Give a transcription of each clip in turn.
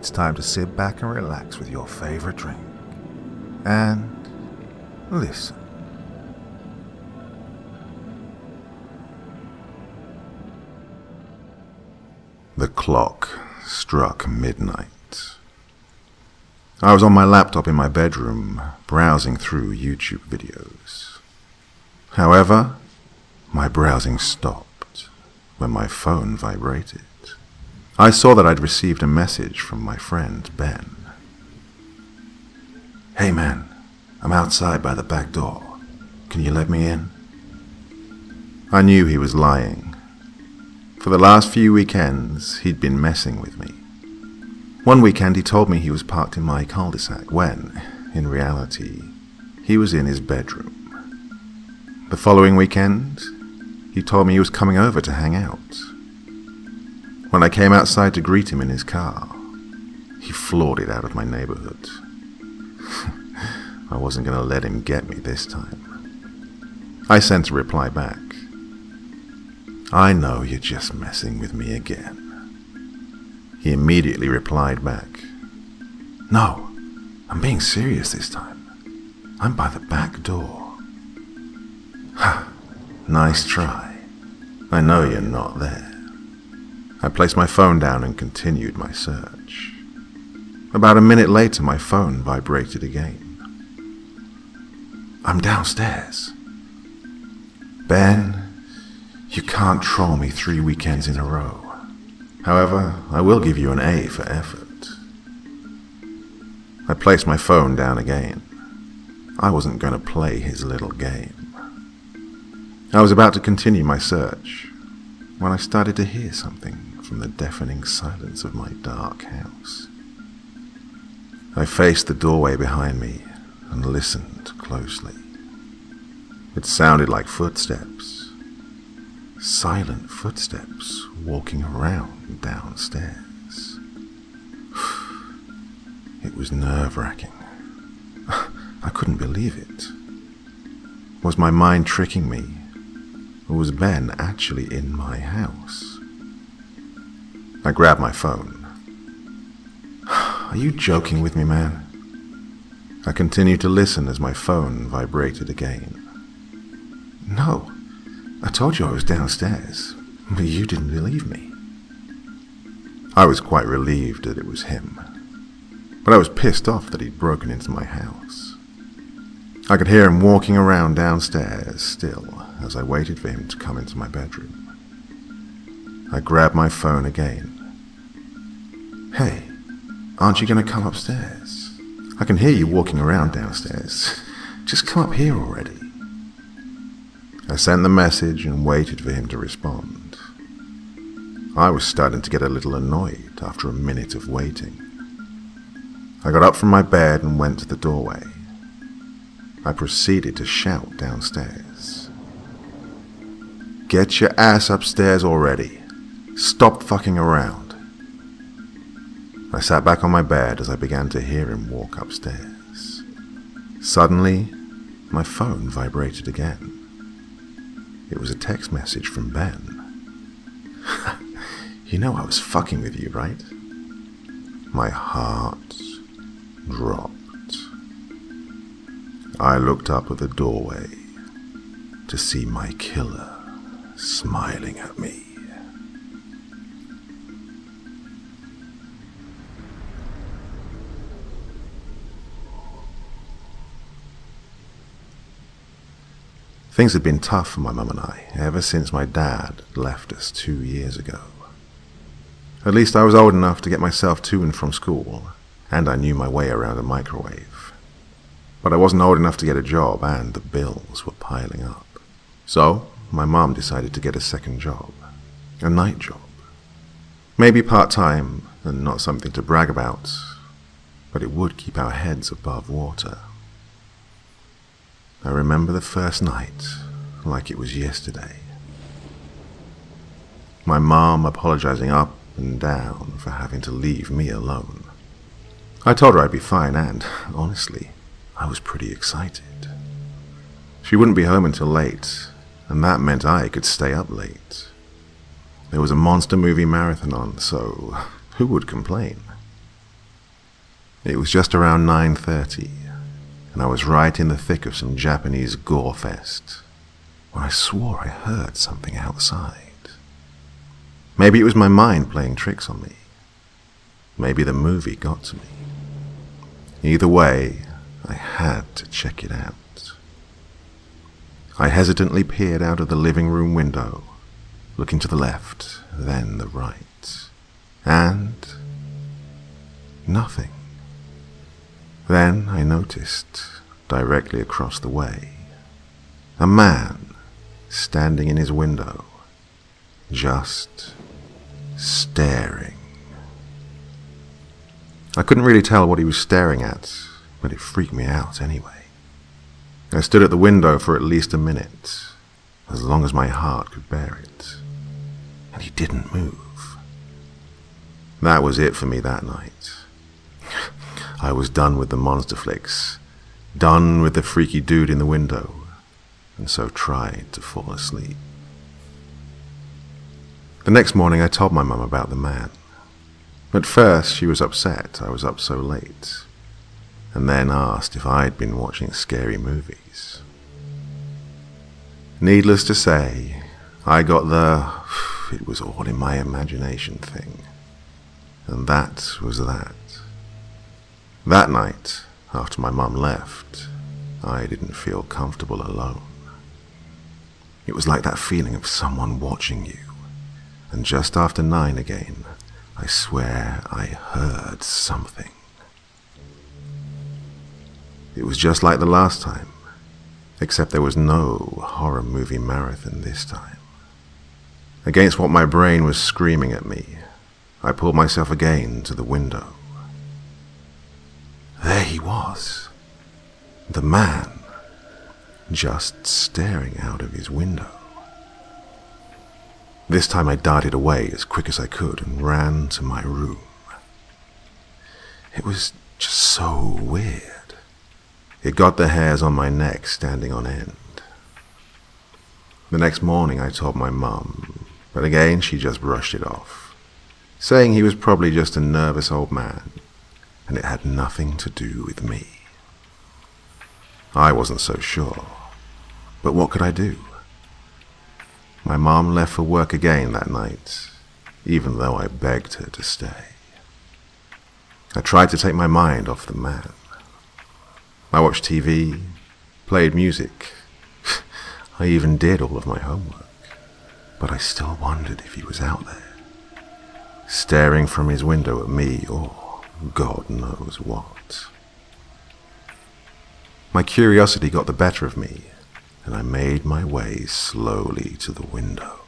it's time to sit back and relax with your favorite drink. And listen. The clock struck midnight. I was on my laptop in my bedroom, browsing through YouTube videos. However, my browsing stopped when my phone vibrated. I saw that I'd received a message from my friend Ben. Hey man, I'm outside by the back door. Can you let me in? I knew he was lying. For the last few weekends, he'd been messing with me. One weekend, he told me he was parked in my cul de sac when, in reality, he was in his bedroom. The following weekend, he told me he was coming over to hang out. When I came outside to greet him in his car, he floored it out of my neighborhood. I wasn't going to let him get me this time. I sent a reply back. I know you're just messing with me again. He immediately replied back, No, I'm being serious this time. I'm by the back door. nice try. I know you're not there. I placed my phone down and continued my search. About a minute later, my phone vibrated again. I'm downstairs. Ben, you can't troll me three weekends in a row. However, I will give you an A for effort. I placed my phone down again. I wasn't going to play his little game. I was about to continue my search when I started to hear something from the deafening silence of my dark house. I faced the doorway behind me and listened closely. It sounded like footsteps. Silent footsteps walking around downstairs. It was nerve wracking. I couldn't believe it. Was my mind tricking me? Was Ben actually in my house? I grabbed my phone. Are you joking with me, man? I continued to listen as my phone vibrated again. No, I told you I was downstairs, but you didn't believe me. I was quite relieved that it was him, but I was pissed off that he'd broken into my house. I could hear him walking around downstairs still as I waited for him to come into my bedroom. I grabbed my phone again. Hey, aren't you going to come upstairs? I can hear you walking around downstairs. Just come up here already. I sent the message and waited for him to respond. I was starting to get a little annoyed after a minute of waiting. I got up from my bed and went to the doorway. I proceeded to shout downstairs. Get your ass upstairs already. Stop fucking around. I sat back on my bed as I began to hear him walk upstairs. Suddenly, my phone vibrated again. It was a text message from Ben. you know I was fucking with you, right? My heart dropped. I looked up at the doorway to see my killer smiling at me. Things had been tough for my mum and I ever since my dad left us two years ago. At least I was old enough to get myself to and from school, and I knew my way around a microwave. But I wasn't old enough to get a job, and the bills were piling up. So, my mom decided to get a second job, a night job. Maybe part time and not something to brag about, but it would keep our heads above water. I remember the first night like it was yesterday. My mom apologizing up and down for having to leave me alone. I told her I'd be fine, and honestly, I was pretty excited. She wouldn't be home until late, and that meant I could stay up late. There was a monster movie marathon on, so who would complain? It was just around 9.30, and I was right in the thick of some Japanese gore fest when I swore I heard something outside. Maybe it was my mind playing tricks on me. Maybe the movie got to me. Either way, I had to check it out. I hesitantly peered out of the living room window, looking to the left, then the right, and nothing. Then I noticed, directly across the way, a man standing in his window, just staring. I couldn't really tell what he was staring at, but it freaked me out anyway. I stood at the window for at least a minute, as long as my heart could bear it, and he didn't move. That was it for me that night. I was done with the monster flicks, done with the freaky dude in the window, and so tried to fall asleep. The next morning I told my mum about the man. At first she was upset I was up so late, and then asked if I'd been watching scary movies. Needless to say, I got the it was all in my imagination thing, and that was that. That night, after my mum left, I didn't feel comfortable alone. It was like that feeling of someone watching you. And just after nine again, I swear I heard something. It was just like the last time, except there was no horror movie marathon this time. Against what my brain was screaming at me, I pulled myself again to the window. There he was. The man. Just staring out of his window. This time I darted away as quick as I could and ran to my room. It was just so weird. It got the hairs on my neck standing on end. The next morning I told my mum, but again she just brushed it off, saying he was probably just a nervous old man and it had nothing to do with me. I wasn't so sure, but what could I do? My mom left for work again that night, even though I begged her to stay. I tried to take my mind off the man. I watched TV, played music. I even did all of my homework. But I still wondered if he was out there, staring from his window at me or God knows what. My curiosity got the better of me, and I made my way slowly to the window.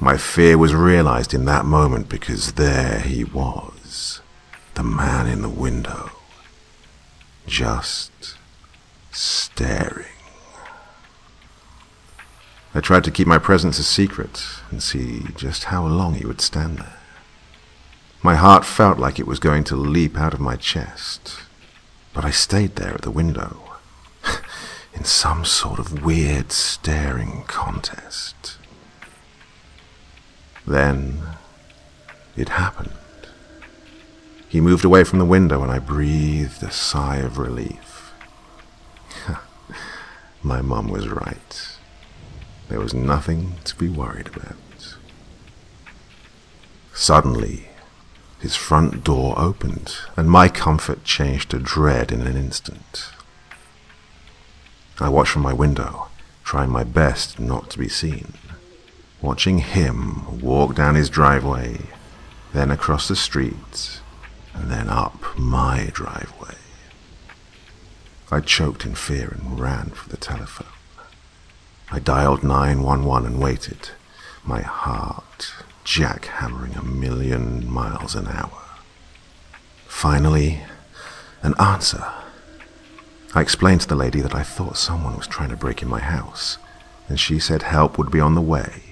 My fear was realized in that moment because there he was, the man in the window, just staring. I tried to keep my presence a secret and see just how long he would stand there. My heart felt like it was going to leap out of my chest, but I stayed there at the window, in some sort of weird staring contest. Then it happened. He moved away from the window and I breathed a sigh of relief. My mum was right. There was nothing to be worried about. Suddenly, his front door opened, and my comfort changed to dread in an instant. I watched from my window, trying my best not to be seen, watching him walk down his driveway, then across the street, and then up my driveway. I choked in fear and ran for the telephone. I dialed 911 and waited, my heart jackhammering a million miles an hour. Finally, an answer. I explained to the lady that I thought someone was trying to break in my house, and she said help would be on the way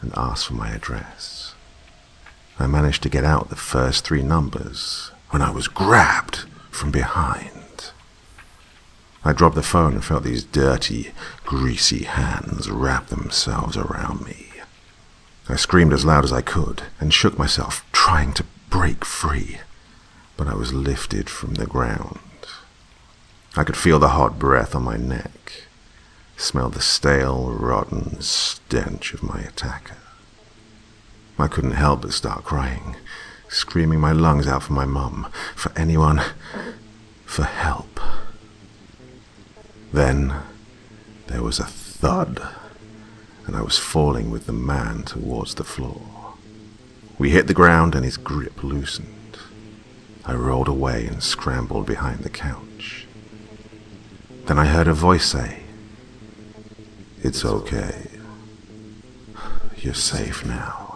and asked for my address. I managed to get out the first three numbers when I was grabbed from behind. I dropped the phone and felt these dirty, greasy hands wrap themselves around me. I screamed as loud as I could and shook myself, trying to break free. but I was lifted from the ground. I could feel the hot breath on my neck, smell the stale, rotten stench of my attacker. I couldn't help but start crying, screaming my lungs out for my mum, for anyone, for help. Then there was a thud, and I was falling with the man towards the floor. We hit the ground and his grip loosened. I rolled away and scrambled behind the couch. Then I heard a voice say, It's okay. You're safe now.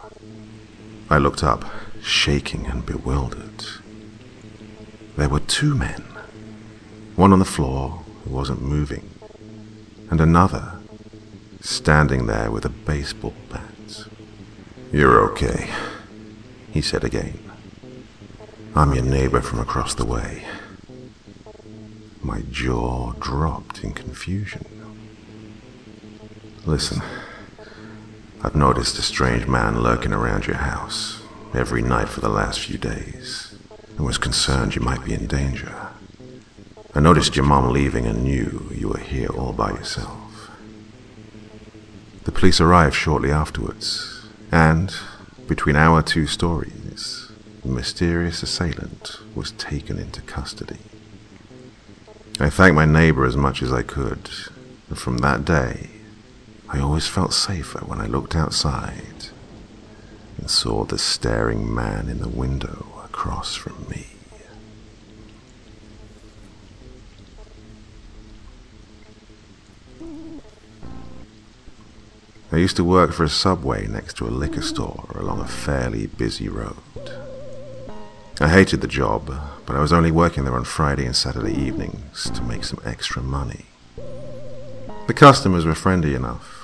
I looked up, shaking and bewildered. There were two men, one on the floor who wasn't moving, and another standing there with a baseball bat. You're okay, he said again. I'm your neighbor from across the way. My jaw dropped in confusion. Listen, I've noticed a strange man lurking around your house every night for the last few days and was concerned you might be in danger. I noticed your mom leaving and knew you were here all by yourself. The police arrived shortly afterwards, and between our two stories, the mysterious assailant was taken into custody. I thanked my neighbor as much as I could, and from that day, I always felt safer when I looked outside and saw the staring man in the window across from me. I used to work for a subway next to a liquor store along a fairly busy road. I hated the job, but I was only working there on Friday and Saturday evenings to make some extra money. The customers were friendly enough,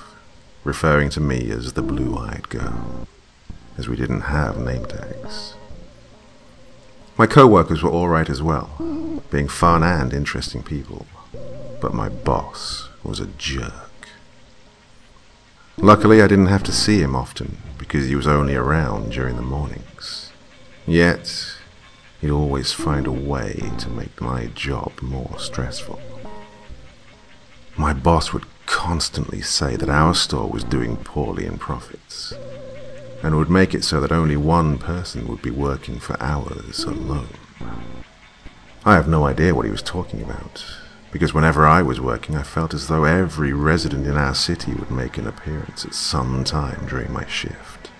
referring to me as the blue-eyed girl, as we didn't have name tags. My co-workers were all right as well, being fun and interesting people, but my boss was a jerk. Luckily, I didn't have to see him often because he was only around during the mornings. Yet, he'd always find a way to make my job more stressful. My boss would constantly say that our store was doing poorly in profits and would make it so that only one person would be working for hours alone. I have no idea what he was talking about, because whenever I was working, I felt as though every resident in our city would make an appearance at some time during my shift.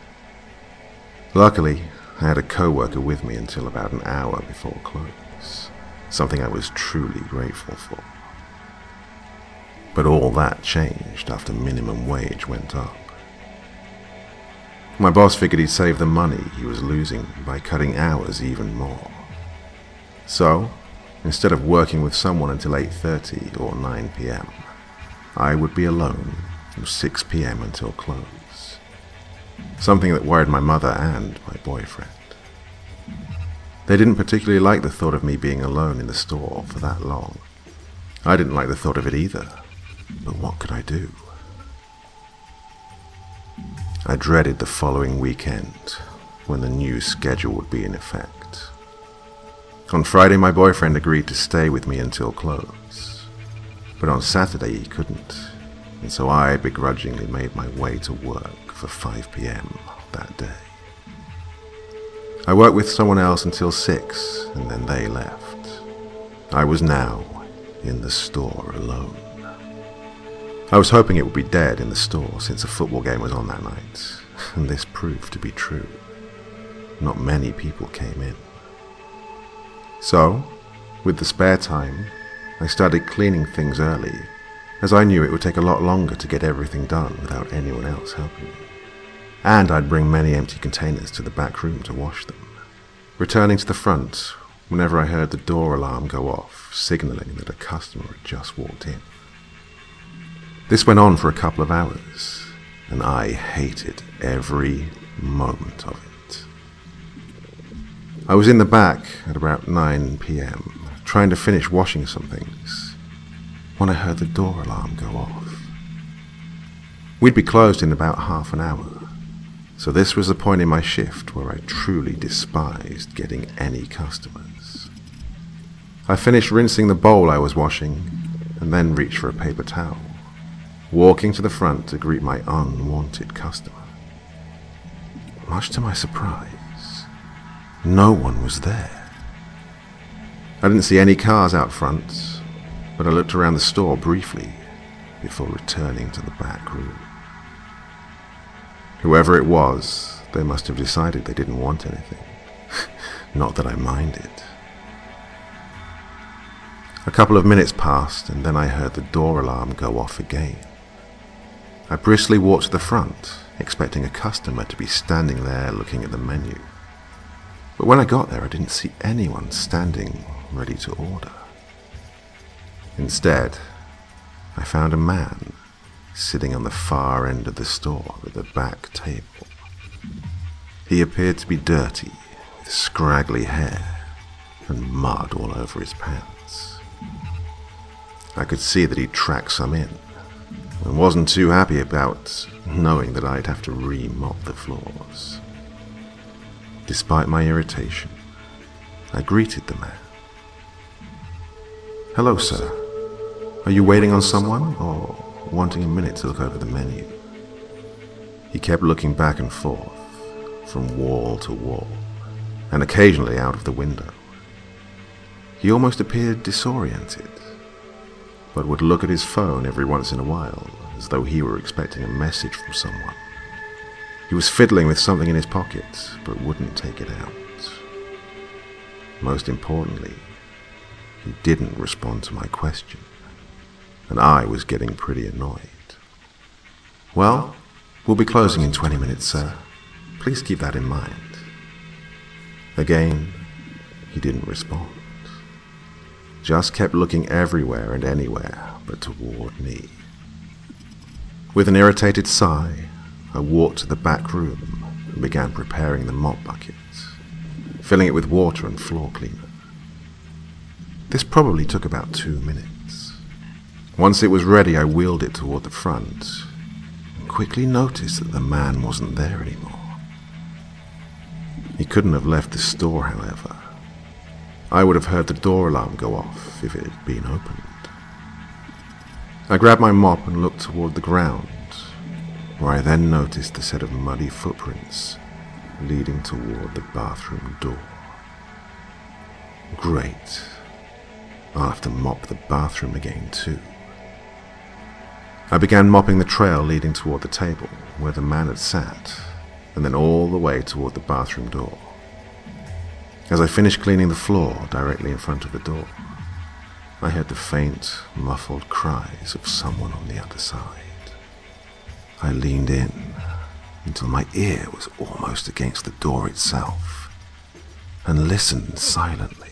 Luckily, I had a co-worker with me until about an hour before close, something I was truly grateful for. But all that changed after minimum wage went up. My boss figured he'd save the money he was losing by cutting hours even more. So, Instead of working with someone until 8.30 or 9 p.m., I would be alone from 6 p.m. until close. Something that worried my mother and my boyfriend. They didn't particularly like the thought of me being alone in the store for that long. I didn't like the thought of it either, but what could I do? I dreaded the following weekend when the new schedule would be in effect. On Friday, my boyfriend agreed to stay with me until close. But on Saturday, he couldn't, and so I begrudgingly made my way to work for 5 p.m. that day. I worked with someone else until 6, and then they left. I was now in the store alone. I was hoping it would be dead in the store since a football game was on that night, and this proved to be true. Not many people came in. So, with the spare time, I started cleaning things early, as I knew it would take a lot longer to get everything done without anyone else helping me. And I'd bring many empty containers to the back room to wash them. Returning to the front, whenever I heard the door alarm go off, signaling that a customer had just walked in. This went on for a couple of hours, and I hated every moment of it. I was in the back at about 9 pm, trying to finish washing some things, when I heard the door alarm go off. We'd be closed in about half an hour, So this was the point in my shift where I truly despised getting any customers. I finished rinsing the bowl I was washing and then reached for a paper towel, walking to the front to greet my unwanted customer. Much to my surprise, no one was there. I didn't see any cars out front, but I looked around the store briefly before returning to the back room. Whoever it was, they must have decided they didn't want anything. Not that I minded. A couple of minutes passed, and then I heard the door alarm go off again. I briskly walked to the front, expecting a customer to be standing there looking at the menu. But when I got there, I didn't see anyone standing ready to order. Instead, I found a man sitting on the far end of the store at the back table. He appeared to be dirty, with scraggly hair and mud all over his pants. I could see that he'd tracked some in, and wasn't too happy about knowing that I'd have to re-mop the floors. Despite my irritation, I greeted the man. Hello, sir. Are you waiting on someone, or wanting a minute to look over the menu. He kept looking back and forth, from wall to wall, and occasionally out of the window. He almost appeared disoriented, but would look at his phone every once in a while, as though he were expecting a message from someone. He was fiddling with something in his pocket, but wouldn't take it out. Most importantly, he didn't respond to my question and I was getting pretty annoyed. Well, we'll be closing in 20 minutes, sir. Please keep that in mind. Again, he didn't respond. Just kept looking everywhere and anywhere but toward me. With an irritated sigh, I walked to the back room and began preparing the mop bucket, filling it with water and floor cleaner. This probably took about two minutes. Once it was ready, I wheeled it toward the front and quickly noticed that the man wasn't there anymore. He couldn't have left the store, however. I would have heard the door alarm go off if it had been opened. I grabbed my mop and looked toward the ground, where I then noticed a set of muddy footprints leading toward the bathroom door. Great. I'll have to mop the bathroom again, too. I began mopping the trail leading toward the table where the man had sat, and then all the way toward the bathroom door. As I finished cleaning the floor directly in front of the door, I heard the faint, muffled cries of someone on the other side. I leaned in until my ear was almost against the door itself and listened silently.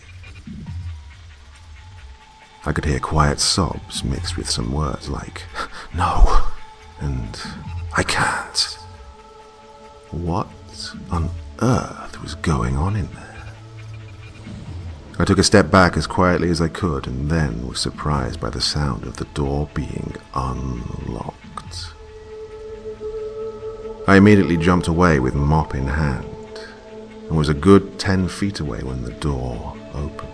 I could hear quiet sobs mixed with some words like, no, and I can't. What on earth was going on in there? I took a step back as quietly as I could and then was surprised by the sound of the door being unlocked. I immediately jumped away with mop in hand and was a good ten feet away when the door opened.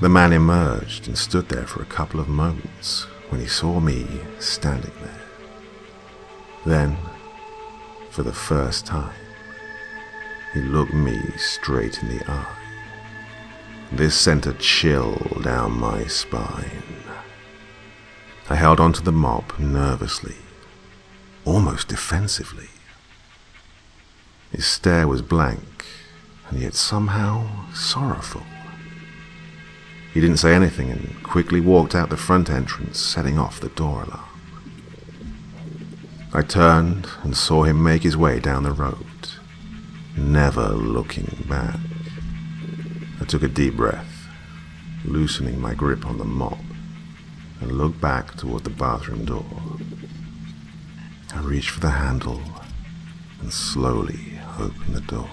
The man emerged and stood there for a couple of moments when he saw me standing there. Then, for the first time, he looked me straight in the eye. This sent a chill down my spine. I held onto the mop nervously, almost defensively. His stare was blank, and yet somehow sorrowful. He didn't say anything and quickly walked out the front entrance, setting off the door alarm. I turned and saw him make his way down the road, never looking back. I took a deep breath, loosening my grip on the mop, and looked back toward the bathroom door. I reached for the handle and slowly opened the door,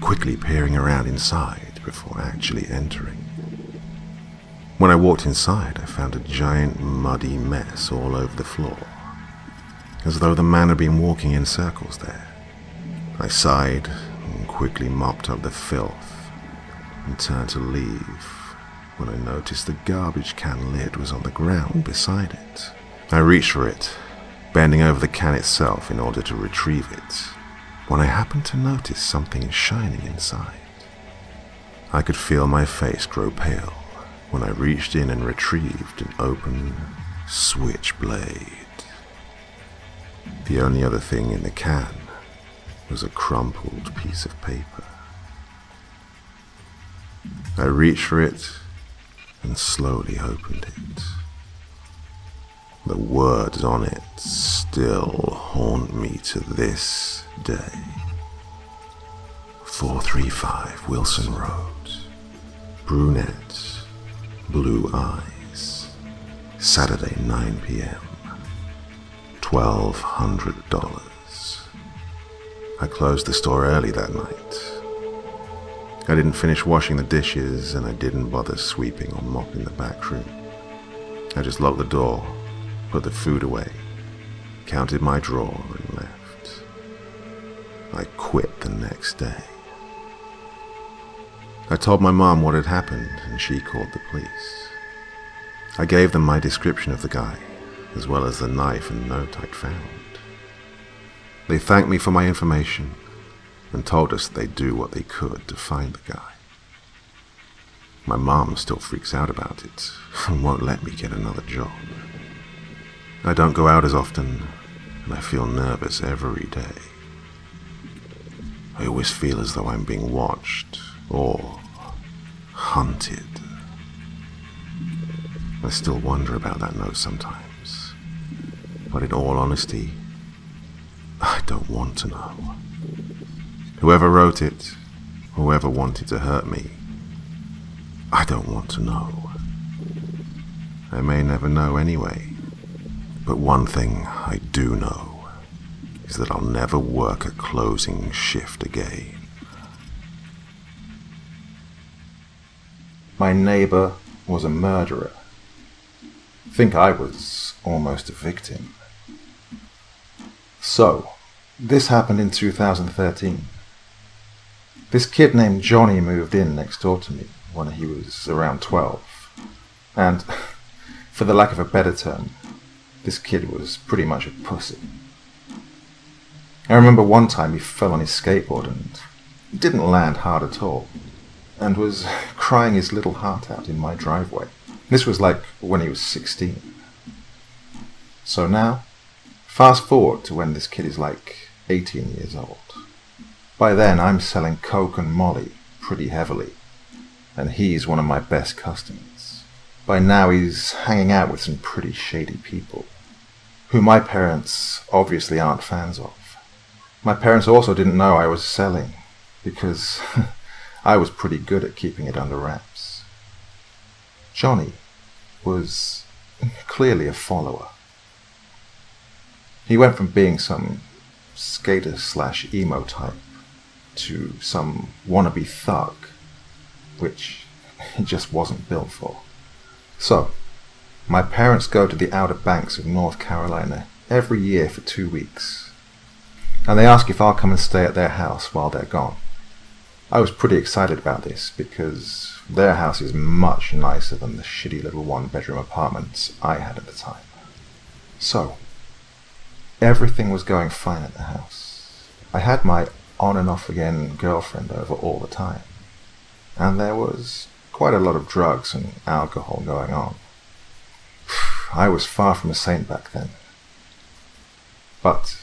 quickly peering around inside before actually entering. When I walked inside, I found a giant muddy mess all over the floor. as though the man had been walking in circles there. I sighed and quickly mopped up the filth and turned to leave when I noticed the garbage can lid was on the ground beside it. I reached for it, bending over the can itself in order to retrieve it, when I happened to notice something shining inside. I could feel my face grow pale when I reached in and retrieved an open switchblade. The only other thing in the can was a crumpled piece of paper. I reached for it and slowly opened it. The words on it still haunt me to this day. 435 Wilson Road. Brunette. Blue eyes. Saturday 9 p.m. $1,200. I closed the store early that night. I didn't finish washing the dishes and I didn't bother sweeping or mopping the back room. I just locked the door, put the food away, counted my drawer and left. I quit the next day. I told my mom what had happened and she called the police. I gave them my description of the guy, as well as the knife and note I'd found. They thanked me for my information and told us they'd do what they could to find the guy. My mom still freaks out about it and won't let me get another job. I don't go out as often, and I feel nervous every day. I always feel as though I'm being watched or hunted. I still wonder about that note sometimes, but in all honesty, I don't want to know. Whoever wrote it, whoever wanted to hurt me, I don't want to know. I may never know anyway, but one thing I do know is that I'll never work a closing shift again. My neighbor was a murderer. think I was almost a victim. So, this happened in 2013. This kid named Johnny moved in next door to me when he was around 12. And, for the lack of a better term, this kid was pretty much a pussy. I remember one time he fell on his skateboard and didn't land hard at all, and was crying his little heart out in my driveway. This was like when he was 16. So now, fast forward to when this kid is like 18 years old. By then, I'm selling coke and molly pretty heavily, and he's one of my best customers. By now, he's hanging out with some pretty shady people, who my parents obviously aren't fans of. My parents also didn't know I was selling, because I was pretty good at keeping it under wraps. Johnny was clearly a follower. He went from being some skater slash emo type to some wannabe thug, which he just wasn't built for. So, my parents go to the Outer Banks of North Carolina every year for two weeks, and they ask if I'll come and stay at their house while they're gone. I was pretty excited about this because their house is much nicer than the shitty little one bedroom apartments I had at the time. So, everything was going fine at the house. I had my on and off again girlfriend over all the time. And there was quite a lot of drugs and alcohol going on. I was far from a saint back then. But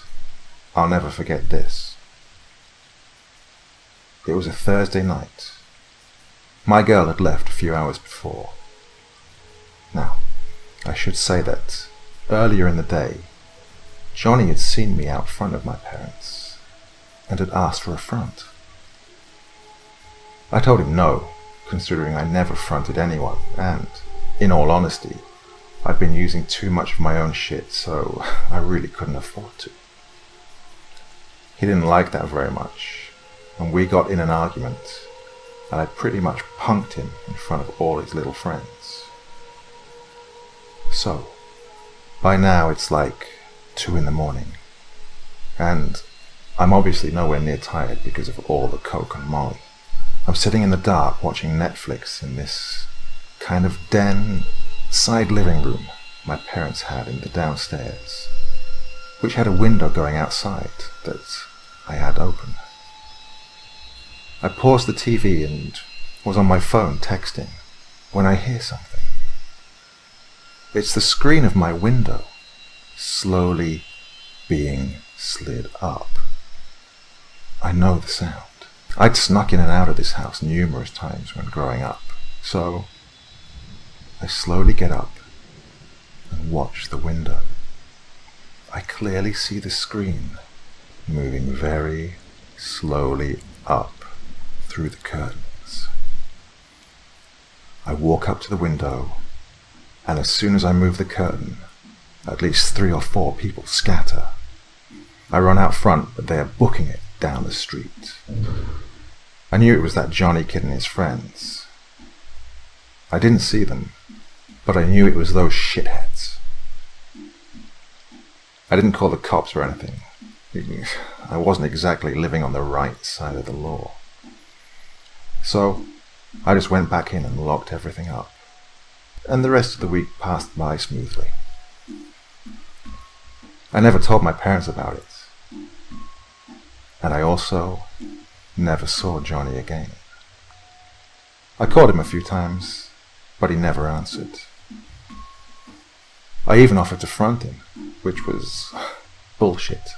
I'll never forget this. It was a Thursday night. My girl had left a few hours before. Now, I should say that earlier in the day, Johnny had seen me out front of my parents and had asked for a front. I told him no, considering I never fronted anyone, and, in all honesty, I'd been using too much of my own shit, so I really couldn't afford to. He didn't like that very much, and we got in an argument, and I pretty much punked him in front of all his little friends. So, by now it's like two in the morning, and I'm obviously nowhere near tired because of all the coke and molly. I'm sitting in the dark watching Netflix in this kind of den side living room my parents had in the downstairs, which had a window going outside that I had open. I paused the TV and was on my phone texting when I hear something. It's the screen of my window slowly being slid up. I know the sound. I'd snuck in and out of this house numerous times when growing up, so I slowly get up and watch the window. I clearly see the screen moving very slowly up through the curtains. I walk up to the window, and as soon as I move the curtain, at least three or four people scatter. I run out front, but they are booking it down the street. I knew it was that Johnny kid and his friends. I didn't see them, but I knew it was those shitheads. I didn't call the cops or anything. I wasn't exactly living on the right side of the law. So, I just went back in and locked everything up. And the rest of the week passed by smoothly. I never told my parents about it. And I also never saw Johnny again. I called him a few times, but he never answered. I even offered to front him, which was bullshit.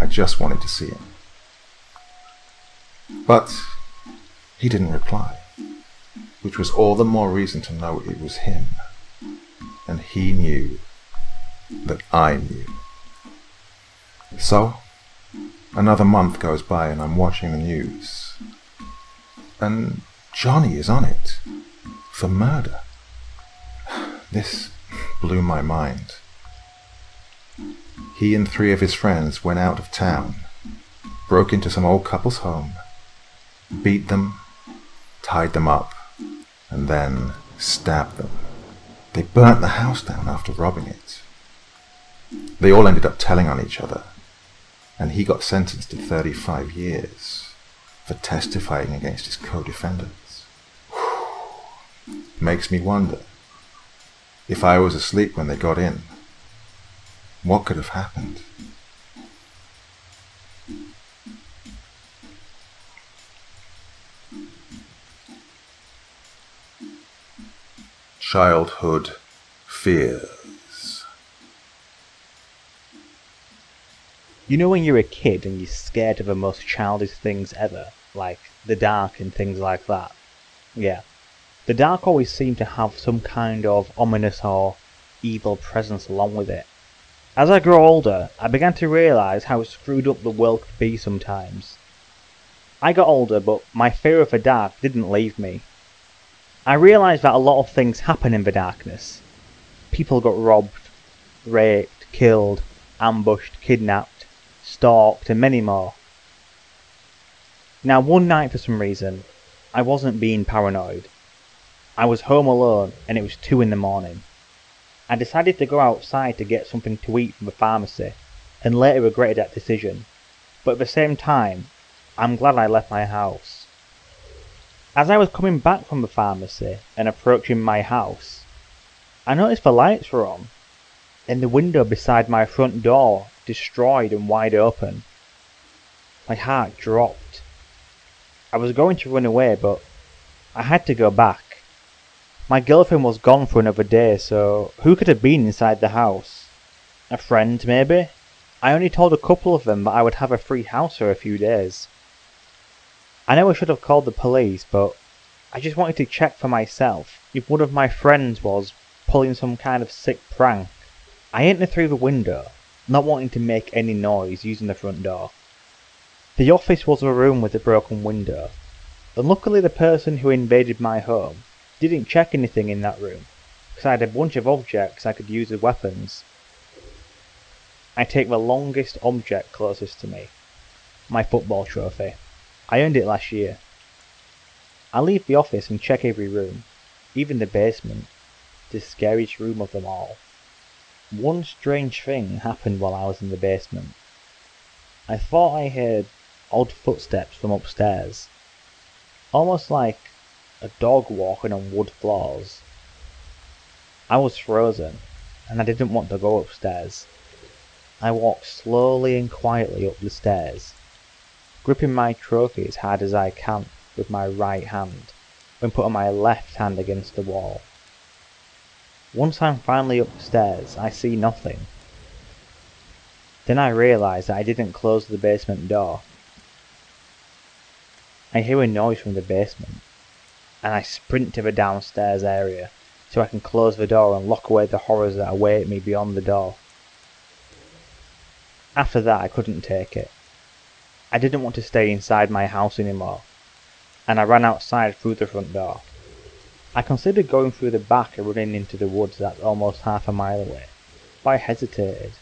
I just wanted to see him. But he didn't reply, which was all the more reason to know it was him. And he knew that I knew. So, another month goes by and I'm watching the news. And Johnny is on it for murder. This blew my mind. He and three of his friends went out of town, broke into some old couple's home, beat them, tied them up, and then stabbed them. They burnt the house down after robbing it. They all ended up telling on each other, and he got sentenced to 35 years for testifying against his co-defendants. Makes me wonder if I was asleep when they got in, what could have happened? Childhood fears. You know when you're a kid and you're scared of the most childish things ever, like the dark and things like that? Yeah. The dark always seemed to have some kind of ominous or evil presence along with it. As I grew older, I began to realise how screwed up the world could be sometimes. I got older, but my fear of the dark didn't leave me. I realised that a lot of things happen in the darkness. People got robbed, raped, killed, ambushed, kidnapped, stalked, and many more. Now, one night for some reason, I wasn't being paranoid. I was home alone and it was 2 in the morning. I decided to go outside to get something to eat from the pharmacy and later regretted that decision. But at the same time, I'm glad I left my house. As I was coming back from the pharmacy and approaching my house, I noticed the lights were on and the window beside my front door destroyed and wide open. My heart dropped. I was going to run away, but I had to go back. My girlfriend was gone for another day, so who could have been inside the house? A friend, maybe? I only told a couple of them that I would have a free house for a few days. I know I should have called the police, but I just wanted to check for myself if one of my friends was pulling some kind of sick prank. I entered through the window, not wanting to make any noise using the front door. The office was a room with a broken window, and luckily the person who invaded my home didn't check anything in that room, because I had a bunch of objects I could use as weapons. I take the longest object closest to me, my football trophy. I earned it last year. I leave the office and check every room, even the basement, the scariest room of them all. One strange thing happened while I was in the basement. I thought I heard odd footsteps from upstairs, almost like a dog walking on wood floors. I was frozen, and I didn't want to go upstairs. I walked slowly and quietly up the stairs, gripping my trophy as hard as I can with my right hand, and putting my left hand against the wall. Once I'm finally up the stairs, I see nothing. Then I realise that I didn't close the basement door. I hear a noise from the basement, and I sprint to the downstairs area so I can close the door and lock away the horrors that await me beyond the door. After that, I couldn't take it. I didn't want to stay inside my house anymore, and I ran outside through the front door. I considered going through the back and running into the woods that's almost half a mile away, but I hesitated.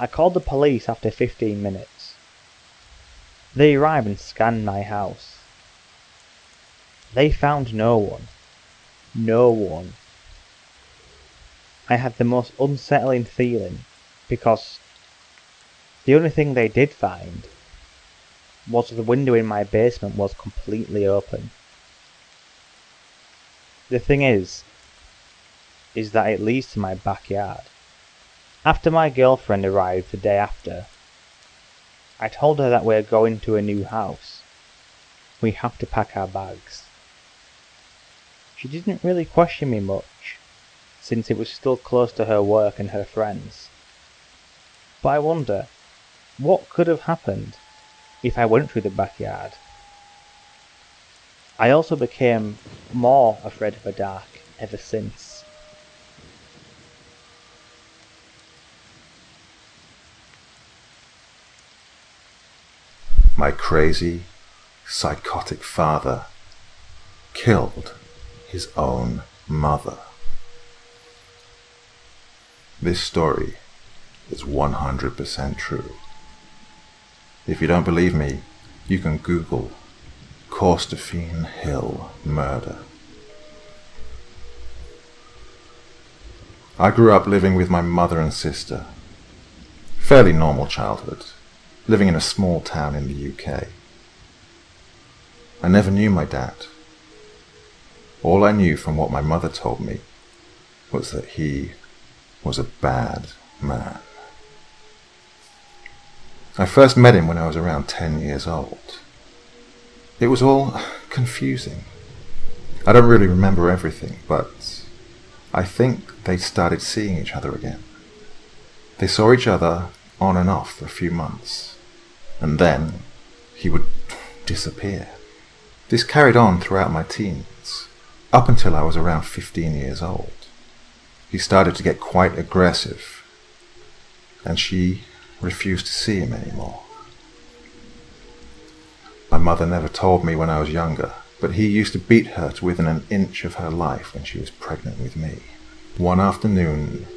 I called the police after 15 minutes. They arrived and scanned my house. They found no one. No one. I had the most unsettling feeling because the only thing they did find was the window in my basement was completely open. The thing is, is that it leads to my backyard. After my girlfriend arrived the day after, I told her that we're going to a new house. We have to pack our bags. She didn't really question me much, since it was still close to her work and her friends. But I wonder, what could have happened if I went through the backyard? I also became more afraid of the dark ever since. My crazy, psychotic father killed his own mother. This story is 100% true. If you don't believe me, you can Google Corstorphine Hill murder. I grew up living with my mother and sister. Fairly normal childhood, living in a small town in the UK. I never knew my dad. All I knew from what my mother told me was that he was a bad man. I first met him when I was around 10 years old. It was all confusing. I don't really remember everything, but I think they started seeing each other again. They saw each other on and off for a few months, and then he would disappear. This carried on throughout my teens, up until I was around 15 years old. He started to get quite aggressive, and she refused to see him anymore. My mother never told me when I was younger, but he used to beat her to within an inch of her life when she was pregnant with me. One afternoon,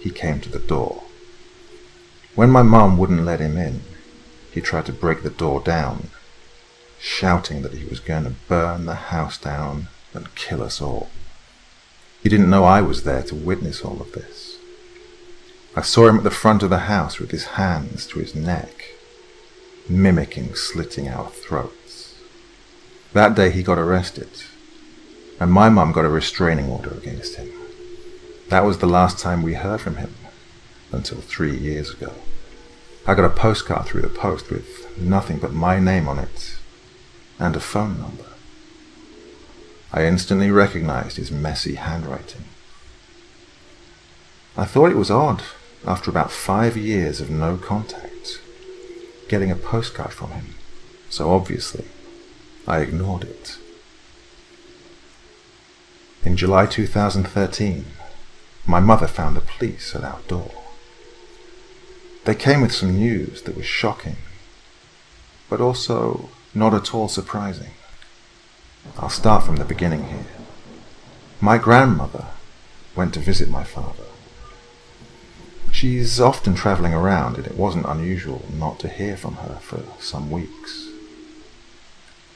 he came to the door. When my mum wouldn't let him in, he tried to break the door down, shouting that he was going to burn the house down and kill us all. He didn't know I was there to witness all of this. I saw him at the front of the house with his hands to his neck, mimicking slitting our throats. That day he got arrested, and my mum got a restraining order against him. That was the last time we heard from him, until three years ago. I got a postcard through the post with nothing but my name on it, and a phone number. I instantly recognized his messy handwriting. I thought it was odd, after about five years of no contact, getting a postcard from him, so obviously I ignored it. In July 2013, my mother found the police at our door. They came with some news that was shocking, but also not at all surprising. I'll start from the beginning here. My grandmother went to visit my father. She's often travelling around, and it wasn't unusual not to hear from her for some weeks.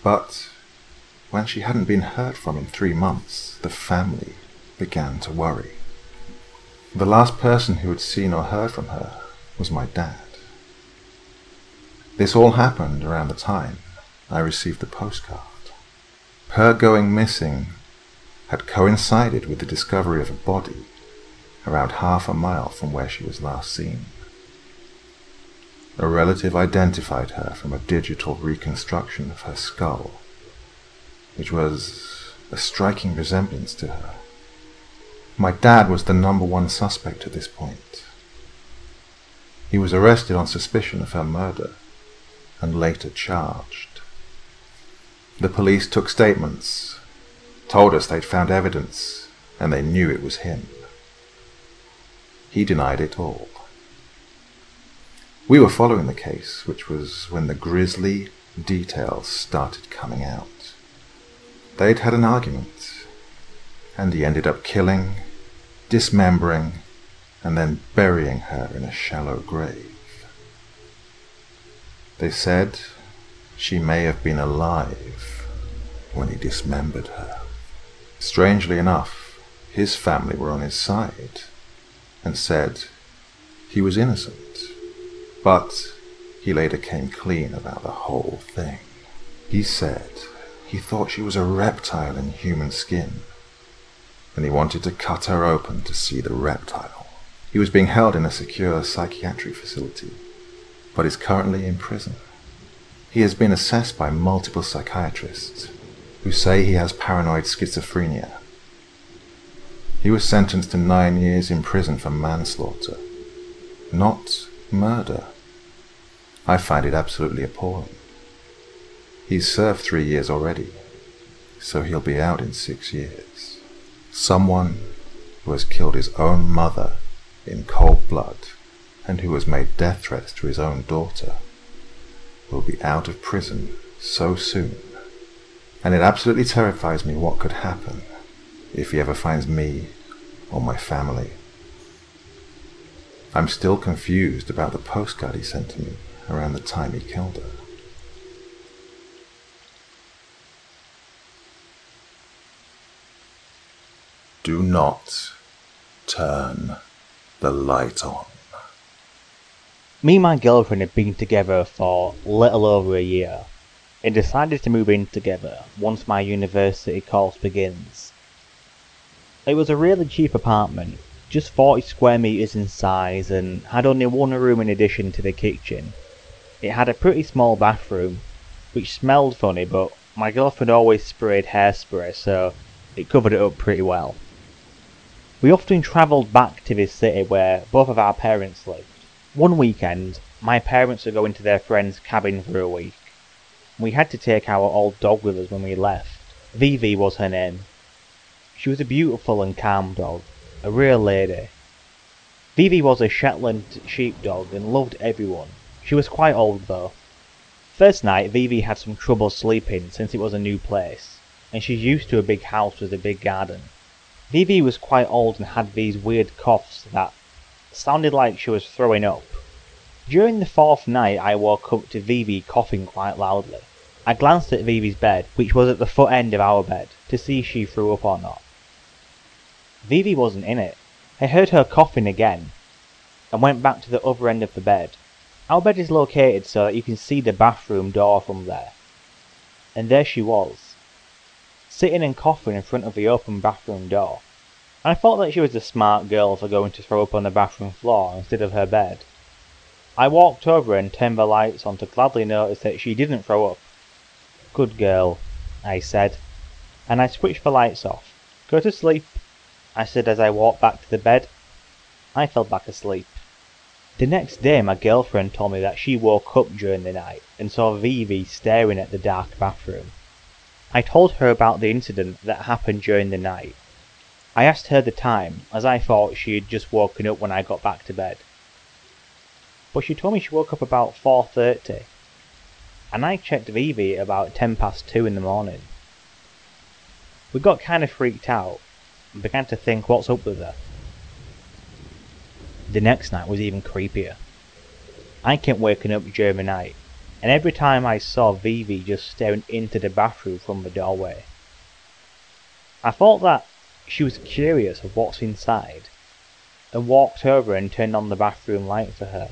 But when she hadn't been heard from in three months, the family began to worry. The last person who had seen or heard from her was my dad. This all happened around the time I received the postcard. Her going missing had coincided with the discovery of a body around half a mile from where she was last seen. A relative identified her from a digital reconstruction of her skull, which was a striking resemblance to her. My dad was the number one suspect at this point. He was arrested on suspicion of her murder and later charged. The police took statements, told us they'd found evidence, and they knew it was him. He denied it all. We were following the case, which was when the grisly details started coming out. They'd had an argument, and he ended up killing dismembering, and then burying her in a shallow grave. They said she may have been alive when he dismembered her. Strangely enough, his family were on his side and said he was innocent. But he later came clean about the whole thing. He said he thought she was a reptile in human skin and he wanted to cut her open to see the reptile. He was being held in a secure psychiatric facility, but is currently in prison. He has been assessed by multiple psychiatrists who say he has paranoid schizophrenia. He was sentenced to nine years in prison for manslaughter, not murder. I find it absolutely appalling. He's served three years already, so he'll be out in six years. Someone who has killed his own mother in cold blood and who has made death threats to his own daughter will be out of prison so soon. And it absolutely terrifies me what could happen if he ever finds me or my family. I'm still confused about the postcard he sent to me around the time he killed her. Do not turn the light on. Me and my girlfriend had been together for little over a year and decided to move in together once my university course begins. It was a really cheap apartment, just 40 square metres in size and had only one room in addition to the kitchen. It had a pretty small bathroom, which smelled funny but my girlfriend always sprayed hairspray so it covered it up pretty well. We often travelled back to this city where both of our parents lived. One weekend, my parents were going to their friend's cabin for a week. We had to take our old dog with us when we left. Vivi was her name. She was a beautiful and calm dog, a real lady. Vivi was a Shetland sheepdog and loved everyone. She was quite old though. First night, Vivi had some trouble sleeping since it was a new place, and she's used to a big house with a big garden. Vivi was quite old and had these weird coughs that sounded like she was throwing up. During the fourth night I woke up to Vivi coughing quite loudly. I glanced at Vivi's bed, which was at the foot end of our bed, to see if she threw up or not. Vivi wasn't in it. I heard her coughing again, and went back to the other end of the bed. Our bed is located so that you can see the bathroom door from there. And there she was sitting and coughing in front of the open bathroom door. I thought that she was a smart girl for going to throw up on the bathroom floor instead of her bed. I walked over and turned the lights on to gladly notice that she didn't throw up. Good girl, I said, and I switched the lights off. Go to sleep, I said as I walked back to the bed. I fell back asleep. The next day my girlfriend told me that she woke up during the night and saw Vivi staring at the dark bathroom. I told her about the incident that happened during the night. I asked her the time, as I thought she had just woken up when I got back to bed. But she told me she woke up about 4.30, and I checked Vivi about 10 past 2 in the morning. We got kind of freaked out, and began to think what's up with her. The next night was even creepier. I kept waking up during the night, and every time I saw Vivi just staring into the bathroom from the doorway. I thought that she was curious of what's inside, and walked over and turned on the bathroom light for her.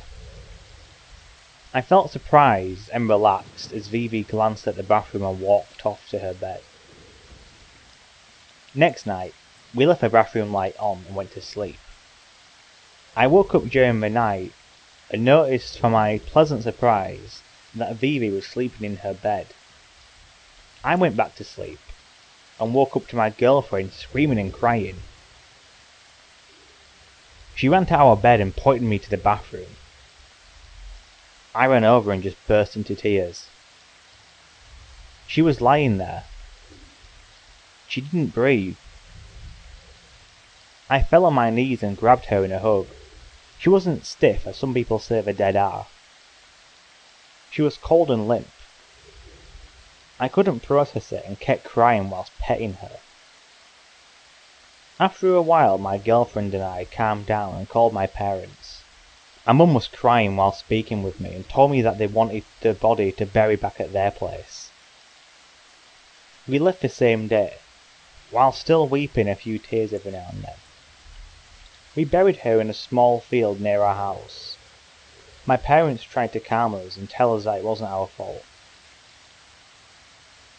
I felt surprised and relaxed as Vivi glanced at the bathroom and walked off to her bed. Next night, we left the bathroom light on and went to sleep. I woke up during the night and noticed for my pleasant surprise that Vivi was sleeping in her bed. I went back to sleep and woke up to my girlfriend screaming and crying. She ran to our bed and pointed me to the bathroom. I ran over and just burst into tears. She was lying there. She didn't breathe. I fell on my knees and grabbed her in a hug. She wasn't stiff, as some people say the dead are. She was cold and limp. I couldn't process it and kept crying whilst petting her. After a while, my girlfriend and I calmed down and called my parents. My mum was crying while speaking with me and told me that they wanted the body to bury back at their place. We left the same day, while still weeping a few tears every now and then. We buried her in a small field near our house. My parents tried to calm us and tell us that it wasn't our fault.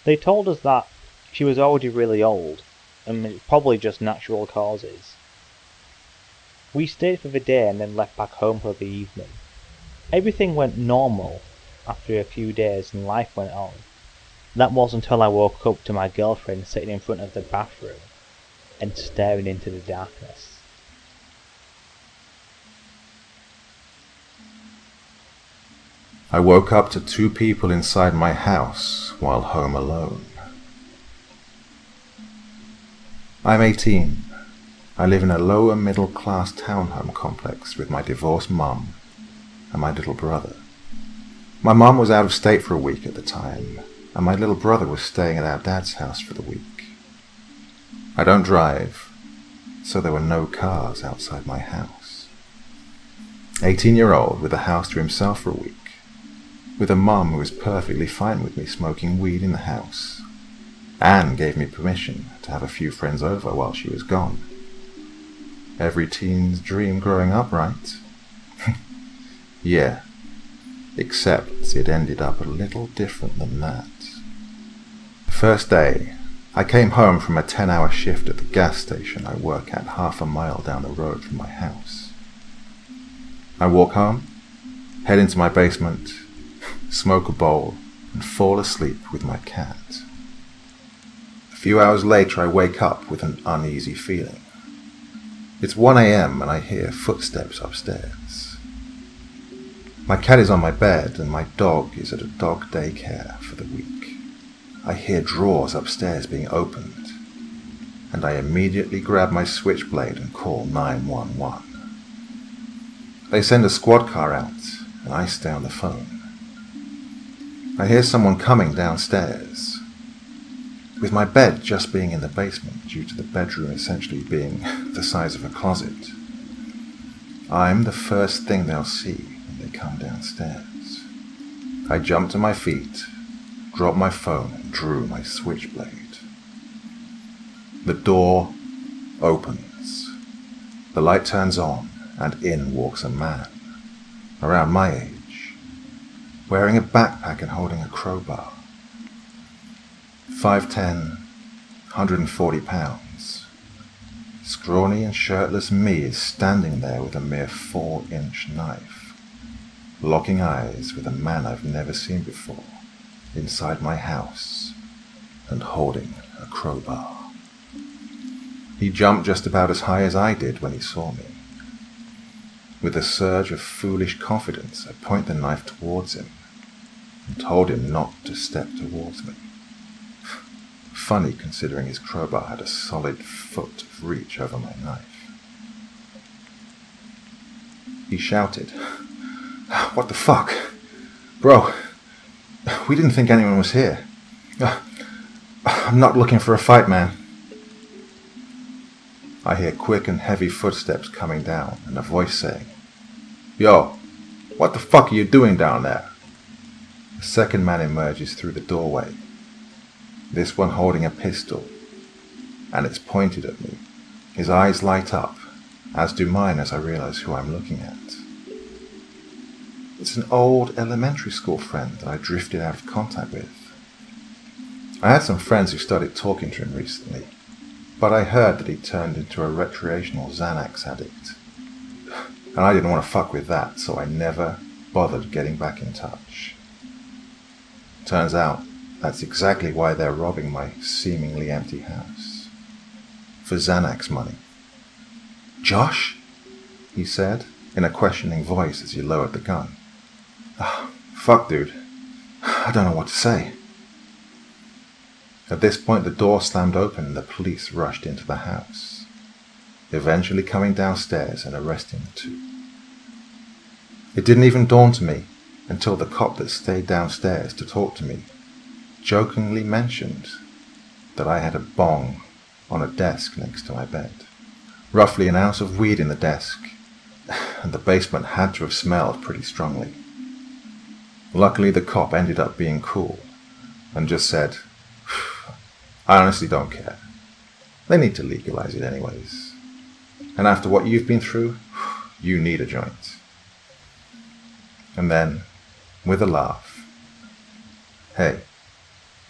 They told us that she was already really old and it was probably just natural causes. We stayed for the day and then left back home for the evening. Everything went normal after a few days and life went on. That was until I woke up to my girlfriend sitting in front of the bathroom and staring into the darkness. I woke up to two people inside my house while home alone. I'm 18. I live in a lower middle class townhome complex with my divorced mum and my little brother. My mum was out of state for a week at the time, and my little brother was staying at our dad's house for the week. I don't drive, so there were no cars outside my house. 18 year old with a house to himself for a week, with a mum who was perfectly fine with me smoking weed in the house Anne gave me permission to have a few friends over while she was gone. Every teen's dream growing up, right? yeah, except it ended up a little different than that. First day, I came home from a 10 hour shift at the gas station I work at half a mile down the road from my house. I walk home, head into my basement, smoke a bowl, and fall asleep with my cat A few hours later, I wake up with an uneasy feeling. It's 1 a.m. and I hear footsteps upstairs. My cat is on my bed and my dog is at a dog daycare for the week. I hear drawers upstairs being opened and I immediately grab my switchblade and call 911. They send a squad car out and I stay on the phone. I hear someone coming downstairs with my bed just being in the basement due to the bedroom essentially being the size of a closet. I'm the first thing they'll see when they come downstairs. I jump to my feet, drop my phone, and drew my switchblade. The door opens. The light turns on, and in walks a man, around my age, wearing a backpack and holding a crowbar. 5'10", 140 pounds. Scrawny and shirtless me is standing there with a mere four-inch knife, locking eyes with a man I've never seen before, inside my house, and holding a crowbar. He jumped just about as high as I did when he saw me. With a surge of foolish confidence, I point the knife towards him and told him not to step towards me. Funny considering his crowbar had a solid foot of reach over my knife. He shouted, What the fuck? Bro, we didn't think anyone was here. I'm not looking for a fight, man. I hear quick and heavy footsteps coming down and a voice saying, Yo, what the fuck are you doing down there? A second man emerges through the doorway this one holding a pistol, and it's pointed at me. His eyes light up, as do mine as I realize who I'm looking at. It's an old elementary school friend that I drifted out of contact with. I had some friends who started talking to him recently, but I heard that he turned into a recreational Xanax addict. And I didn't want to fuck with that, so I never bothered getting back in touch. Turns out, that's exactly why they're robbing my seemingly empty house. For Xanax money. Josh? He said, in a questioning voice as he lowered the gun. Oh, fuck, dude. I don't know what to say. At this point, the door slammed open and the police rushed into the house, eventually coming downstairs and arresting the two. It didn't even dawn to me until the cop that stayed downstairs to talk to me jokingly mentioned that I had a bong on a desk next to my bed. Roughly an ounce of weed in the desk, and the basement had to have smelled pretty strongly. Luckily, the cop ended up being cool and just said, I honestly don't care. They need to legalize it anyways. And after what you've been through, you need a joint. And then, with a laugh, hey,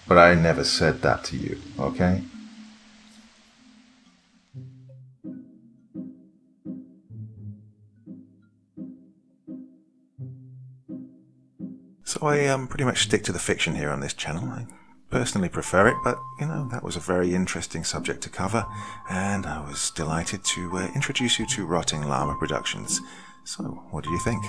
but I never said that to you, okay? So I um, pretty much stick to the fiction here on this channel. I personally prefer it, but you know, that was a very interesting subject to cover, and I was delighted to uh, introduce you to Rotting Llama Productions. So, what do you think?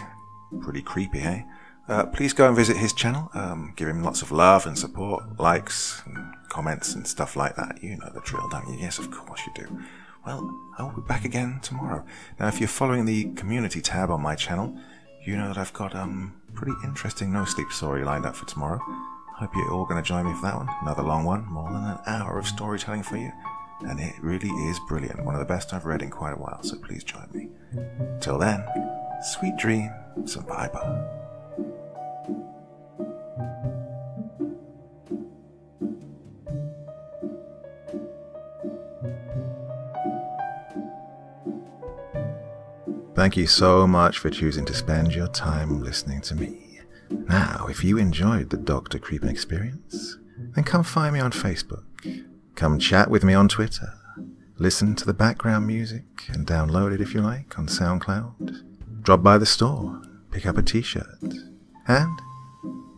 Pretty creepy, eh? Uh, please go and visit his channel. Um, give him lots of love and support, likes, and comments, and stuff like that. You know the drill, don't you? Yes, of course you do. Well, I'll be back again tomorrow. Now, if you're following the community tab on my channel, you know that I've got um pretty interesting no sleep story lined up for tomorrow. Hope you're all going to join me for that one. Another long one, more than an hour of storytelling for you. And it really is brilliant. One of the best I've read in quite a while, so please join me. Till then, sweet dreams and bye bye. Thank you so much for choosing to spend your time listening to me. Now, if you enjoyed the Dr. Creepen experience, then come find me on Facebook. Come chat with me on Twitter. Listen to the background music and download it if you like on SoundCloud. Drop by the store, pick up a t shirt. And,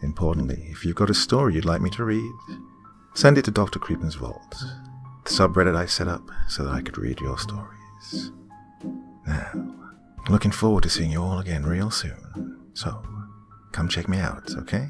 importantly, if you've got a story you'd like me to read, send it to Dr. Creepen's Vault, the subreddit I set up so that I could read your stories. Now, Looking forward to seeing you all again real soon. So, come check me out, okay?